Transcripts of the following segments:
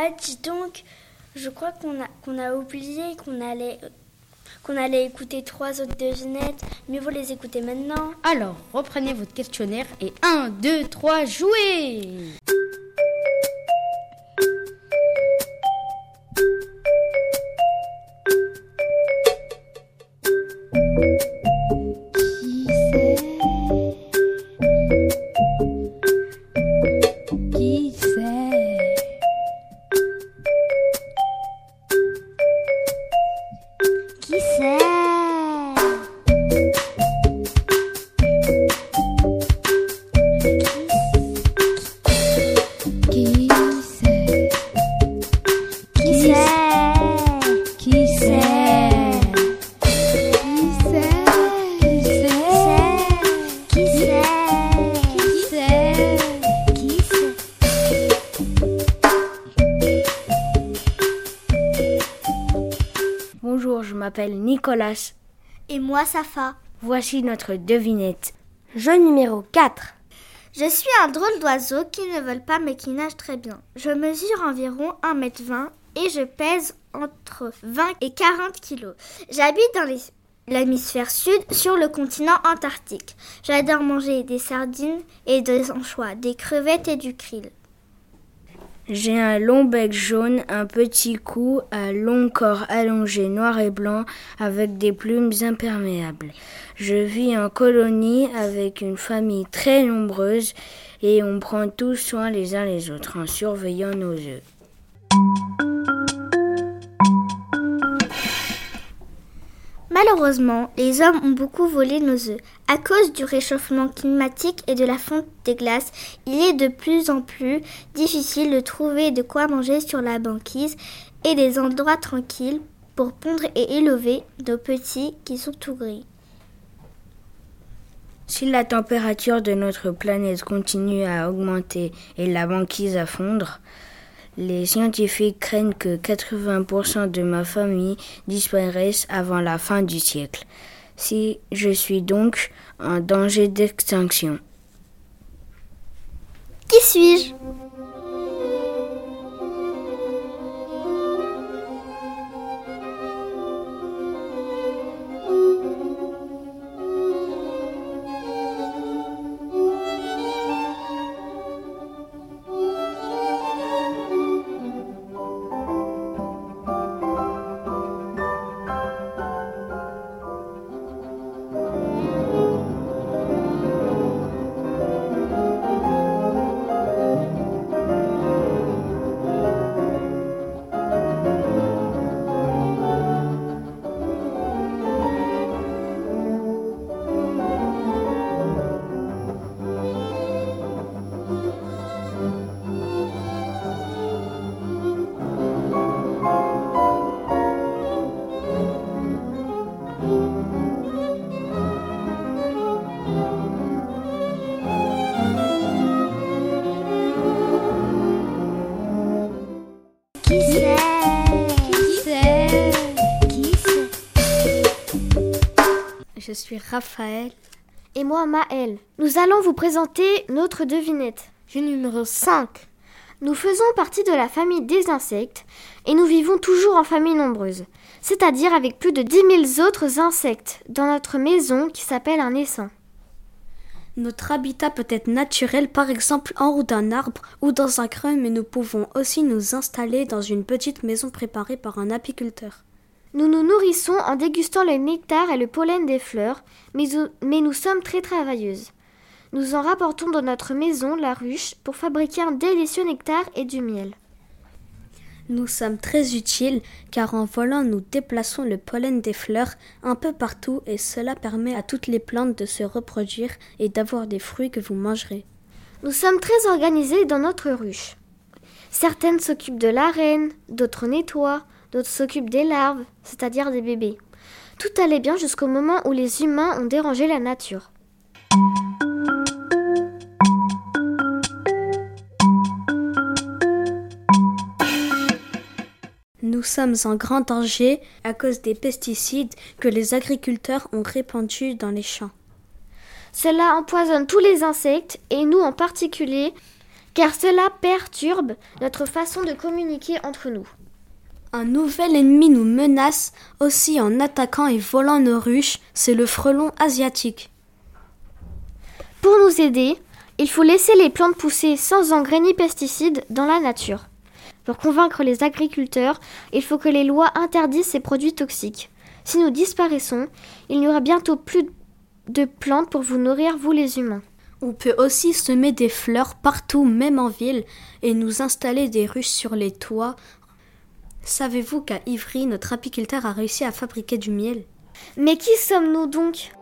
Ah, dis donc, je crois qu'on a, qu'on a oublié qu'on allait, qu'on allait écouter trois autres devinettes. Mieux vaut les écouter maintenant. Alors, reprenez votre questionnaire et 1, 2, 3, jouez Nicolas. Et moi, Safa. Voici notre devinette. Jeu numéro 4. Je suis un drôle d'oiseau qui ne vole pas mais qui nage très bien. Je mesure environ 1m20 et je pèse entre 20 et 40 kilos. J'habite dans l'hémisphère sud sur le continent antarctique. J'adore manger des sardines et des anchois, des crevettes et du krill. J'ai un long bec jaune, un petit cou, un long corps allongé noir et blanc avec des plumes imperméables. Je vis en colonie avec une famille très nombreuse et on prend tous soin les uns les autres en surveillant nos œufs. Malheureusement, les hommes ont beaucoup volé nos œufs. À cause du réchauffement climatique et de la fonte des glaces, il est de plus en plus difficile de trouver de quoi manger sur la banquise et des endroits tranquilles pour pondre et élever nos petits qui sont tout gris. Si la température de notre planète continue à augmenter et la banquise à fondre, les scientifiques craignent que 80% de ma famille disparaissent avant la fin du siècle. Si je suis donc en danger d'extinction. Qui suis-je? Suis Raphaël. Et moi, Maëlle. Nous allons vous présenter notre devinette. Jeu numéro 5. Nous faisons partie de la famille des insectes et nous vivons toujours en famille nombreuse, c'est-à-dire avec plus de 10 000 autres insectes dans notre maison qui s'appelle un essaim. Notre habitat peut être naturel, par exemple en haut d'un arbre ou dans un creux, mais nous pouvons aussi nous installer dans une petite maison préparée par un apiculteur. Nous nous nourrissons en dégustant le nectar et le pollen des fleurs, mais, mais nous sommes très travailleuses. Nous en rapportons dans notre maison, la ruche, pour fabriquer un délicieux nectar et du miel. Nous sommes très utiles car en volant nous déplaçons le pollen des fleurs un peu partout et cela permet à toutes les plantes de se reproduire et d'avoir des fruits que vous mangerez. Nous sommes très organisés dans notre ruche. Certaines s'occupent de la reine, d'autres nettoient, d'autres s'occupent des larves, c'est-à-dire des bébés. Tout allait bien jusqu'au moment où les humains ont dérangé la nature. Nous sommes en grand danger à cause des pesticides que les agriculteurs ont répandus dans les champs. Cela empoisonne tous les insectes et nous en particulier, car cela perturbe notre façon de communiquer entre nous. Un nouvel ennemi nous menace aussi en attaquant et volant nos ruches, c'est le frelon asiatique. Pour nous aider, il faut laisser les plantes pousser sans engrais ni pesticides dans la nature. Pour convaincre les agriculteurs, il faut que les lois interdisent ces produits toxiques. Si nous disparaissons, il n'y aura bientôt plus de plantes pour vous nourrir, vous les humains. On peut aussi semer des fleurs partout, même en ville, et nous installer des ruches sur les toits. Savez-vous qu'à Ivry, notre apiculteur a réussi à fabriquer du miel? Mais qui sommes-nous donc?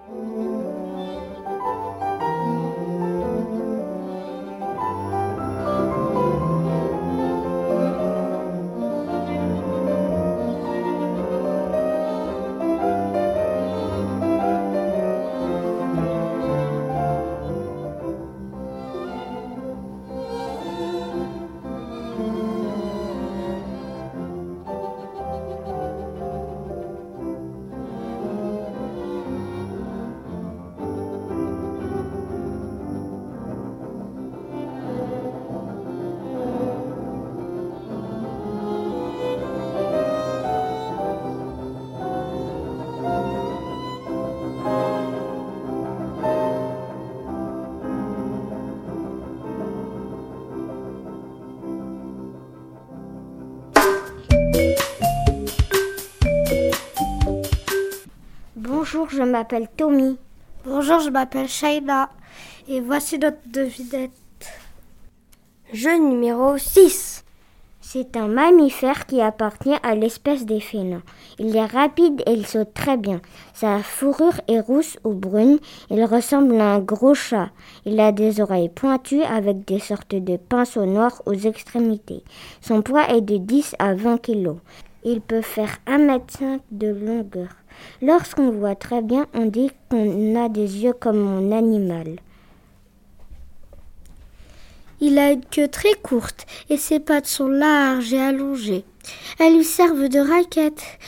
Bonjour, je m'appelle Tommy. Bonjour, je m'appelle Shaina et voici notre devinette. Jeu numéro 6. C'est un mammifère qui appartient à l'espèce des félins. Il est rapide et il saute très bien. Sa fourrure est rousse ou brune. Il ressemble à un gros chat. Il a des oreilles pointues avec des sortes de pinceaux noirs aux extrémités. Son poids est de 10 à 20 kg. Il peut faire 1m5 de longueur. Lorsqu'on voit très bien, on dit qu'on a des yeux comme mon animal. Il a une queue très courte et ses pattes sont larges et allongées. Elles lui servent de raquettes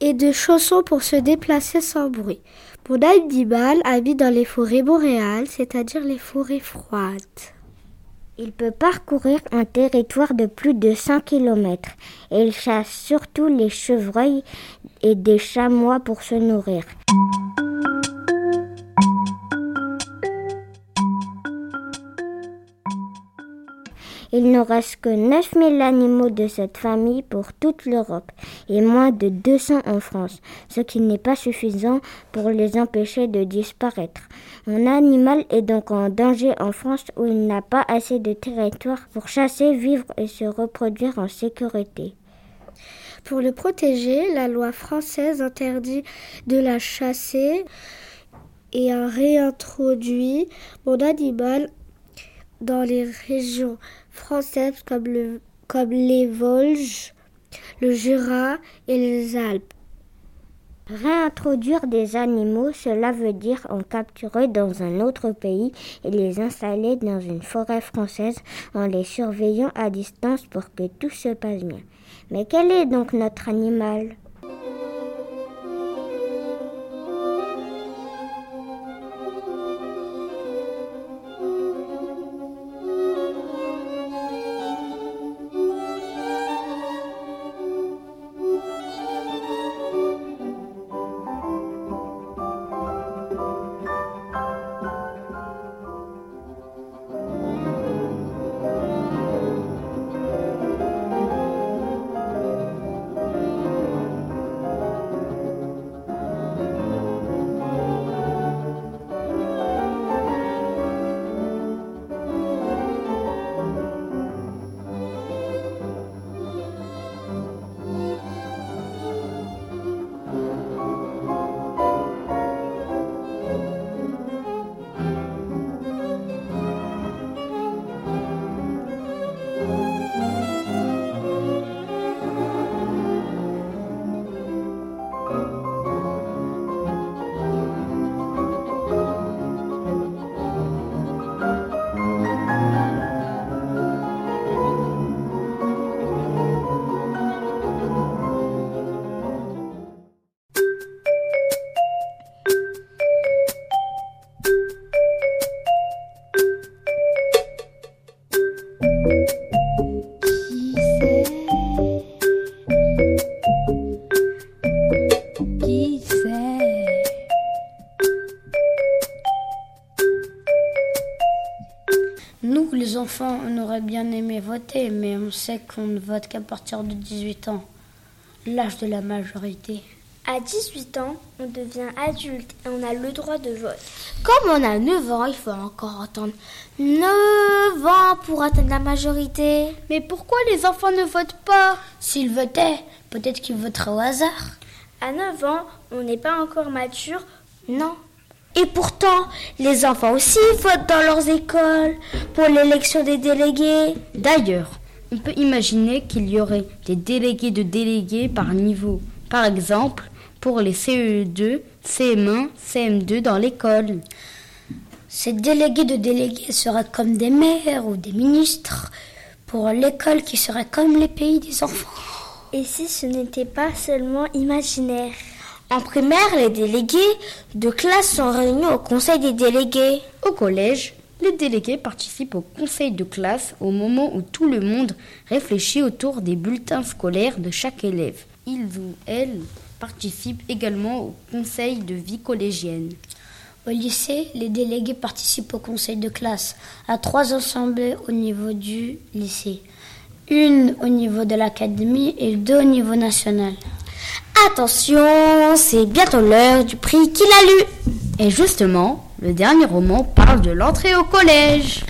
et de chaussons pour se déplacer sans bruit. Mon animal habite dans les forêts boréales, c'est-à-dire les forêts froides. Il peut parcourir un territoire de plus de 100 km et il chasse surtout les chevreuils et des chamois pour se nourrir. Il ne reste que 9000 animaux de cette famille pour toute l'Europe et moins de 200 en France, ce qui n'est pas suffisant pour les empêcher de disparaître. Mon animal est donc en danger en France où il n'a pas assez de territoire pour chasser, vivre et se reproduire en sécurité. Pour le protéger, la loi française interdit de la chasser et a réintroduit mon animal dans les régions françaises comme, le, comme les Vosges, le Jura et les Alpes. Réintroduire des animaux, cela veut dire en capturer dans un autre pays et les installer dans une forêt française en les surveillant à distance pour que tout se passe bien. Mais quel est donc notre animal? Voter, mais on sait qu'on ne vote qu'à partir de 18 ans, l'âge de la majorité. À 18 ans, on devient adulte et on a le droit de vote. Comme on a 9 ans, il faut encore attendre 9 ans pour atteindre la majorité. Mais pourquoi les enfants ne votent pas? S'ils votaient, peut-être qu'ils voteraient au hasard. À 9 ans, on n'est pas encore mature. Non. Et pourtant, les enfants aussi votent dans leurs écoles pour l'élection des délégués. D'ailleurs, on peut imaginer qu'il y aurait des délégués de délégués par niveau. Par exemple, pour les CE2, CM1, CM2 dans l'école. Ces délégués de délégués seraient comme des maires ou des ministres pour l'école qui serait comme les pays des enfants. Et si ce n'était pas seulement imaginaire? En primaire, les délégués de classe sont réunis au conseil des délégués. Au collège, les délégués participent au conseil de classe au moment où tout le monde réfléchit autour des bulletins scolaires de chaque élève. Ils ou elles participent également au conseil de vie collégienne. Au lycée, les délégués participent au conseil de classe à trois assemblées au niveau du lycée. Une au niveau de l'académie et deux au niveau national. Attention, c'est bientôt l'heure du prix qu'il a lu. Et justement, le dernier roman parle de l'entrée au collège.